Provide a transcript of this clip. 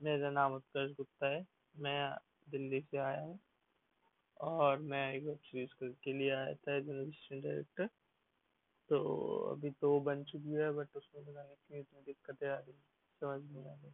मेरा नाम उत्कर्ष गुप्ता है। मैं दिल्ली से आया हूँ और मैं एक वेब सीरीज़ के लिए आया था एज एन डायरेक्टर तो अभी तो बन चुकी है बट उसमें बनाने की इतनी दिक्कतें आ रही समझ नहीं आ रही।